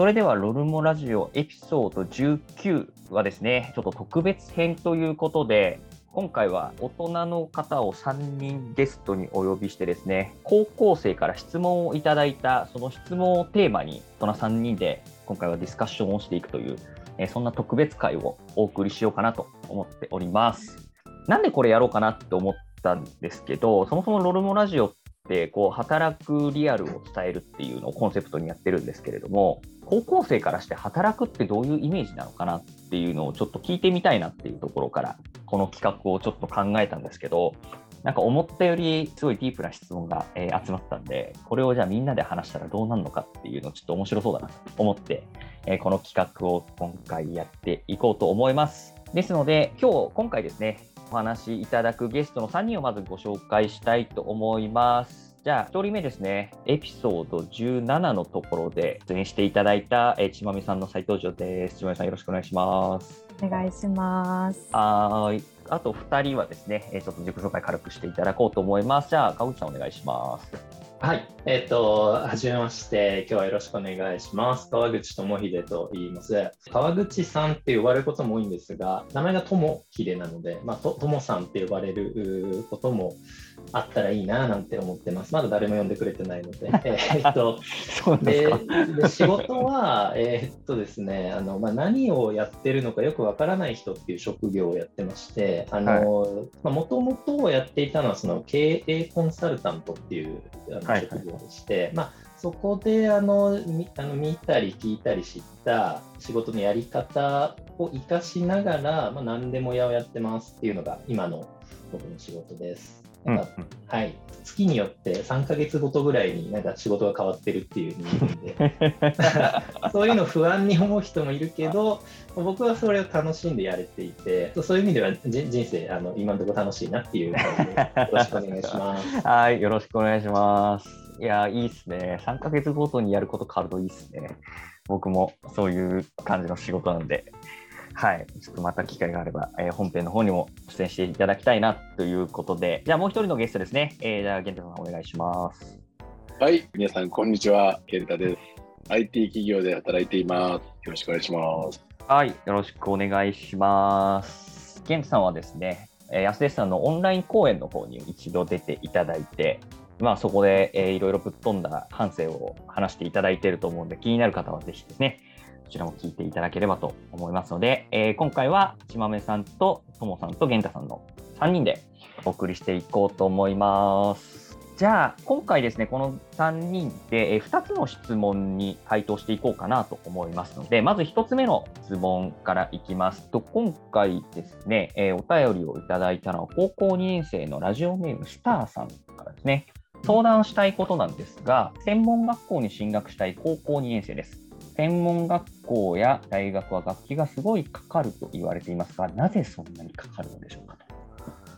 それではロルモラジオエピソード19はですね、ちょっと特別編ということで、今回は大人の方を3人ゲストにお呼びしてですね、高校生から質問をいただいた、その質問をテーマに大人3人で今回はディスカッションをしていくという、えそんな特別会をお送りしようかなと思っております。なんでこれやろうかなって思ったんですけど、そもそもロルモラジオってこう働くリアルを伝えるっていうのをコンセプトにやってるんですけれども、高校生からして働くってどういうイメージなのかなっていうのをちょっと聞いてみたいなっていうところからこの企画をちょっと考えたんですけどなんか思ったよりすごいディープな質問が、え、集まったんでこれをじゃあみんなで話したらどうなるのかっていうのちょっと面白そうだなと思って、え、この企画を今回やっていこうと思います。ですので今日今回ですねお話しいただくゲストの3人をまずご紹介したいと思いますじゃあ、1人目ですね、エピソード17のところで出演していただいた、えー、ちまみさんの再登場です。ちまみさん、よろしくお願いします。お願いします。はい。あと2人はですね、えー、ちょっと自己紹介軽くしていただこうと思います。じゃあ、川口さん、お願いします。はい、えっ、ー、と、はじめまして、今日はよろしくお願いします。川口智秀と言います。川口さんって呼ばれることも多いんですが、名前が智秀なので、まあ、と智さんって呼ばれることもあったらいいななんて思ってます。まだ誰も呼んでくれてないので。えっと、でで仕事は、えー、っとですね、あのまあ、何をやってるのかよくわからない人っていう職業をやってまして、もともとやっていたのはその経営コンサルタントっていう職業でして、はいはい、まあ、そこであの見あの見たり聞いたり知った仕事のやり方を生かしながら、まあ、何でも屋をやってますっていうのが今の僕の仕事です。なんか、うん、はい、月によって3か月ごとぐらいになんか仕事が変わってるっていう人間で そういうの不安に思う人もいるけど僕はそれを楽しんでやれていてそういう意味では人生あの今のところ楽しいなっていう感じでよろしくお願いします。はいよろしくお願いします。いやいいっすね。3か月ごとにやること変わるといいっすね。僕もそういう感じの仕事なんではい、ちょっとまた機会があれば、えー、本編の方にも出演していただきたいなということで、じゃあもう一人のゲストですね、えー、じゃあ、源太さん、お願いします。はい、皆さん、こんにちは、源太です。IT 企業で働いています。よろしくお願いします。はい、よろしくお願いします。源太さんはですね、安出さんのオンライン講演の方に一度出ていただいて、まあ、そこで、えー、いろいろぶっ飛んだ反省を話していただいていると思うんで、気になる方はぜひですね、こちらも聞いていただければと思いますので、えー、今回はちまめさんとともさんと源太さんの3人でお送りしていこうと思います。じゃあ今回ですねこの3人で2つの質問に回答していこうかなと思いますのでまず1つ目の質問からいきますと今回ですね、え、お便りをいただいたのは高校2年生のラジオネームスターさんからですね相談したいことなんですが専門学校に進学したい高校2年生です専門学校や大学は学費がすごいかかると言われていますが、なぜそんなにかかるのでしょうかと。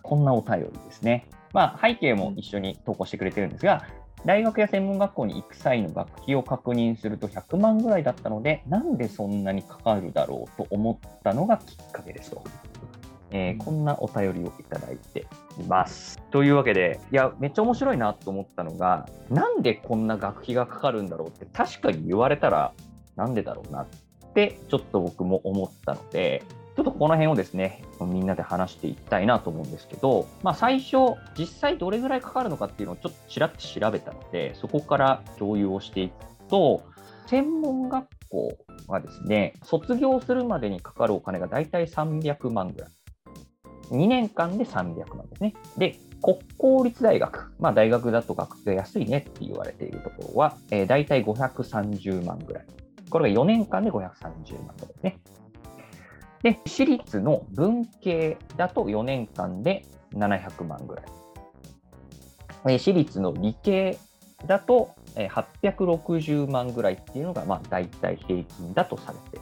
こんなお便りですね。まあ、背景も一緒に投稿してくれてるんですが、大学や専門学校に行く際の学費を確認すると100万ぐらいだったので、なんでそんなにかかるだろうと思ったのがきっかけですと。えー、こんなお便りをいただいています。というわけで、いや、めっちゃ面白いなと思ったのが、なんでこんな学費がかかるんだろうって確かに言われたらなんでだろうなってちょっと僕も思ったので、ちょっとこの辺をですね、みんなで話していきたいなと思うんですけど、まあ、最初、実際どれぐらいかかるのかっていうのをちょっとちらっと調べたので、そこから共有をしていくと、専門学校はですね、卒業するまでにかかるお金が大体300万ぐらい。2年間で300万ですね。で、国公立大学、まあ、大学だと学費が安いねって言われているところは、えー、大体530万ぐらい。これが4年間で530万ドルですね。で、私立の文系だと4年間で700万ぐらい。え私立の理系だと860万ぐらいっていうのが、まあ、大体平均だとされてい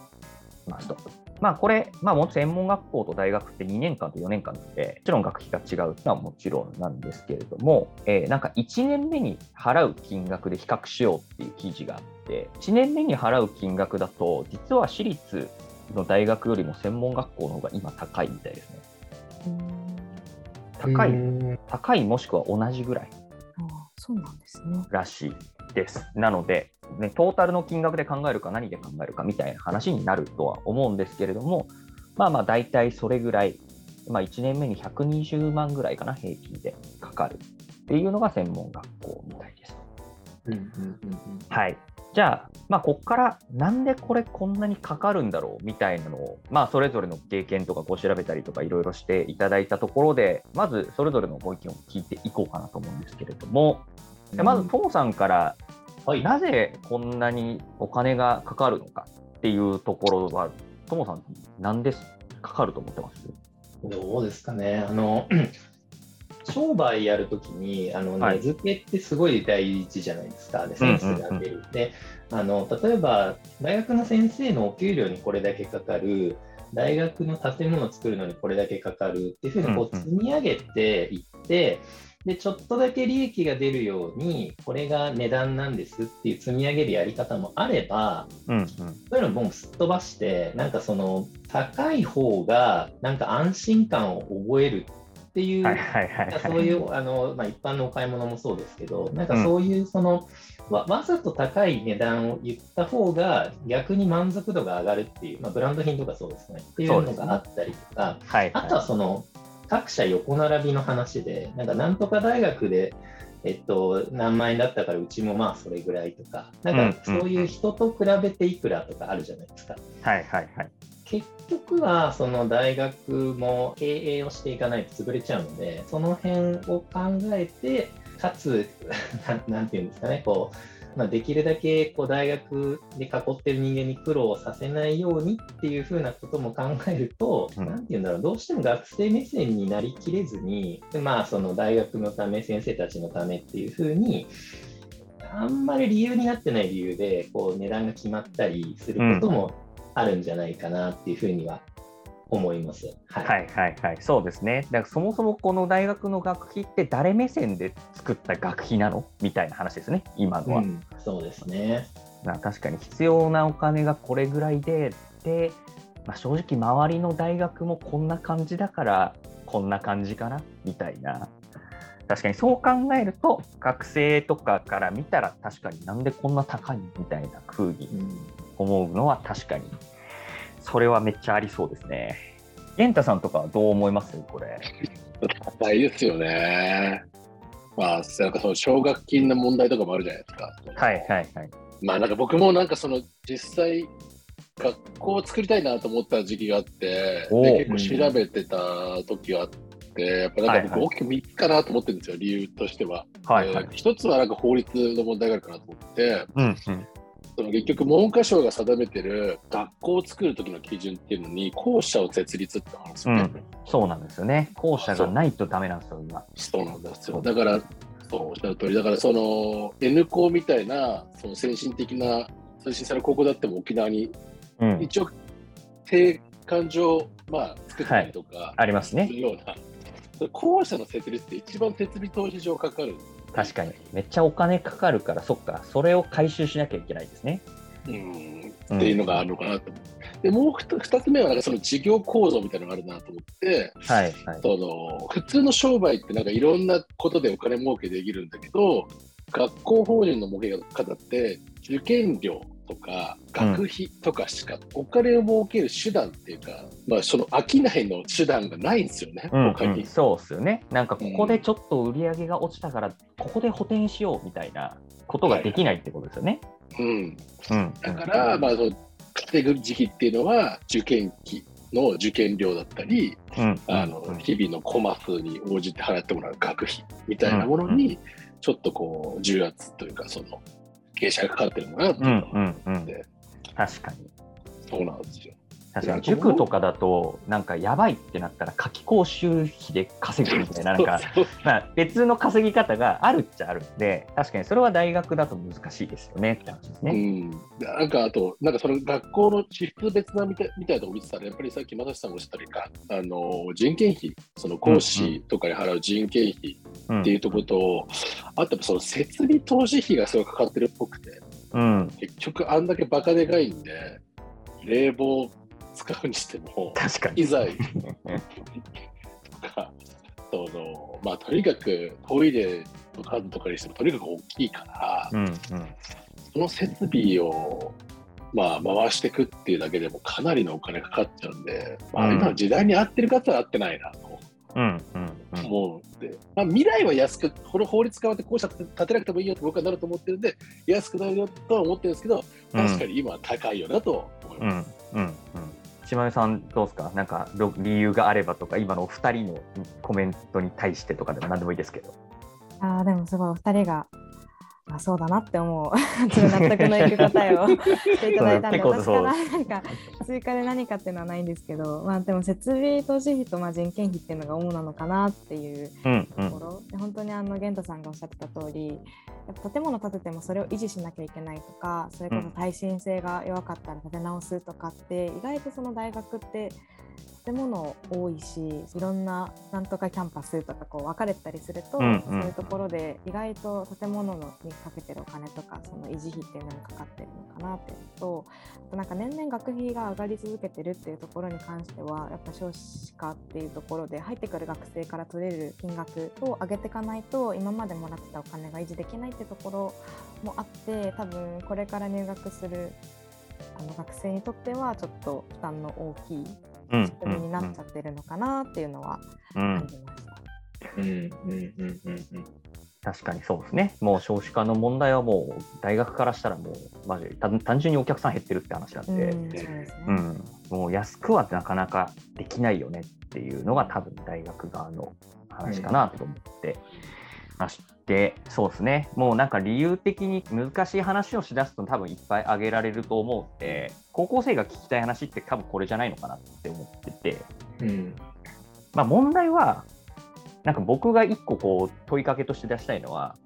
ますと。まあ、これ、まあ、も専門学校と大学って2年間と4年間なので、もちろん学費が違うのはもちろんなんですけれども、えー、なんか1年目に払う金額で比較しようっていう記事があって、1年目に払う金額だと、実は私立の大学よりも専門学校の方が今高いみたいですね。高い、高いもしくは同じぐらい。そうなんですね。らしいです。なので、ね、トータルの金額で考えるか何で考えるかみたいな話になるとは思うんですけれども、まあまあ大体それぐらい、まあ、1年目に120万ぐらいかな、平均でかかるっていうのが専門学校みたいです。うんうんうんうんはい。じゃあ、まあ、ここからなんでこれこんなにかかるんだろうみたいなのを、まあ、それぞれの経験とかこう調べたりとかいろいろしていただいたところで、まずそれぞれのご意見を聞いていこうかなと思うんですけれども、でまず、ともさんから、はいなぜこんなにお金がかかるのかっていうところは、ともさん、なんでかかると思ってます？どうですかね。あの商売やるときにあのはい。値付けってすごい大事じゃないですか。で、センスが出る。であの、例えば大学の先生のお給料にこれだけかかる、大学の建物を作るのにこれだけかかるっていうふうにこう積み上げていって、で、ちょっとだけ利益が出るように、これが値段なんですっていう積み上げるやり方もあれば、うんうん。そういうのもうすっ飛ばして、なんかその高い方がなんか安心感を覚えるっていう、はいはいはいはい。そういうあの、まあ、一般のお買い物もそうですけど、なんかそういうその、わわざと高い値段を言った方が逆に満足度が上がるっていう、まあ、ブランド品とかそうですねっていうのがあったりとか、はいあとはその各社横並びの話で、なんかなんとか大学で、えっと、何万円だったからうちもまあそれぐらいとか、なんかそういう人と比べていくらとかあるじゃないですか。はいはいはい。結局はその大学も経営をしていかないと潰れちゃうので、その辺を考えて、かつ、ななんていうんですかね、こう、まあ、できるだけこう大学で囲ってる人間に苦労させないようにっていうふうなことも考えると、うん。ていうんだろう、どうしても学生目線になりきれずに、でまあ、その大学のため、先生たちのためっていうふうに、あんまり理由になってない理由でこう値段が決まったりすることもあるんじゃないかなっていうふうには思います。はい。はいはいはい、そうですね。だからそもそもこの大学の学費って誰目線で作った学費なのみたいな話ですね、今のは。うん、そうですね。まあ確かに必要なお金がこれぐらいで、で、まあ、正直周りの大学もこんな感じだからこんな感じかなみたいな。確かにそう考えると学生とかから見たら確かになんでこんな高いみたいな風にうん思うのは確かにそれはめっちゃありそうですね。玄太さんとかはどう思います？これ。高いですよね。まあ、なんかその奨学金の問題とかもあるじゃないですか。はいはいはい。まあなんか僕もなんかその実際学校を作りたいなと思った時期があって結構調べてた時があってやっぱなんかはいはい僕大きく3つかなと思ってるんですよ、理由としては。はいはいえー。一つはなんか法律の問題があるかなと思ってうんうん。その結局文科省が定めてる学校を作る時の基準っていうのに校舎を設立ってあるんですよね。うん、そうなんですよね。校舎がないとダメなんですよ、今。そうなんですよ。だから、そうおっしゃる通り、だからその N 校みたいなその先進的な推進される高校だっても沖縄にうん、一応、定款上、まあ、作ったりとかありますねす。るような、それ校舎の設立って一番設備投資上かかる。確かに。めっちゃお金かかるから、そっか、それを回収しなきゃいけないですね。うんっていうのがあるのかなと思う。で、もう二二つ目は、なんかその事業構造みたいなのがあるなと思って、はいはい。その普通の商売ってなんかいろんなことでお金儲けできるんだけど、学校法人の儲け方って受験料とか学費とかしかお金を儲ける手段っていうか、まあその商いの手段がないんですよね、うん他にうん、。そうっすよね。なんかここでちょっと売り上げが落ちたから、ここで補填しようみたいなことができないってことですよね。うん、うん。だから、まあその稼ぐ時期っていうのは受験期の受験料だったり、うん、あのうん日々のコマ数に応じて払ってもらう学費みたいなものにちょっとこう重圧というかその傾斜がかかってるのかなってういうんのはうんうんで確かに。そうなんですよ。確かに。塾とかだと、なんかやばいってなったら、夏期講習費で稼ぐみたいな、なんか、まあ、別の稼ぎ方があるっちゃあるんで、確かにそれは大学だと難しいですよねって話ですうね。ん、なんかあと、なんかその学校の支出別なみたいみたいなとこ見てたら、やっぱりさっき正志さんがおっしゃったようにか、あの人件費、その講師とかに払う人件費うんっていうところと、あとやっぱその設備投資費がすごいかかってるっぽくて、うん、結局あんだけバカでかいんで、冷房使うにしても、確かに。機材 とか、そのまあ、とにかくトイレの数とかにしてもとにかく大きいから、うんうん。その設備を、まあ、回していくっていうだけでもかなりのお金かかっちゃうんで、まあ、今の時代に合ってるかつは合ってないなとうんうん。うん思うんで、まあ、未来は安く、この法律変わってこうしたら立てなくてもいいよって僕はなると思ってるんで、安くなるよとは思ってるんですけど、確かに今は高いよなと思いうんます。うんうん島根さんどうですか？なんか理由があればとか今のお二人のコメントに対してとかでも何でもいいですけど。ああ、でもすごいお二人が、あそうだなって思う、納得のいく答えを していただいたんで、私からなんか追加で何かっていうのはないんですけど、まあでも設備投資費とまあ人件費っていうのが主なのかなっていううんうん。ところ、で本当にあの玄太さんがおっしゃってた通り建物建ててもそれを維持しなきゃいけないとかそれこそ耐震性が弱かったら建て直すとかって、意外とその大学って建物多いしいろんななんとかキャンパスとかこう分かれてたりすると、うんうん。そういうところで意外と建物のにかけてるお金とかその維持費っていうのにかかってるのかなっていうのとあとなんか年々学費が上がり続けてるっていうところに関してはやっぱ少子化っていうところで入ってくる学生から取れる金額を上げていかないと今までもらってたお金が維持できないっていうところもあって多分これから入学するあの学生にとってはちょっと負担の大きいうん仕組みになっちゃってるのかなっていうのはうん感じました。うんうんうんうんうん確かにそうですね。もう少子化の問題はもう大学からしたらもうマジで単単純にお客さん減ってるって話なんで、うん、そうですね。うんもう安くはなかなかできないよねっていうのが多分大学側の話かなと思ってまして、そうですね。もうなんか理由的に難しい話をしだすと多分いっぱい挙げられると思うんで、高校生が聞きたい話って多分これじゃないのかなって思ってて、うんまあ、問題は、なんか僕が一個こう問いかけとして出したいのは、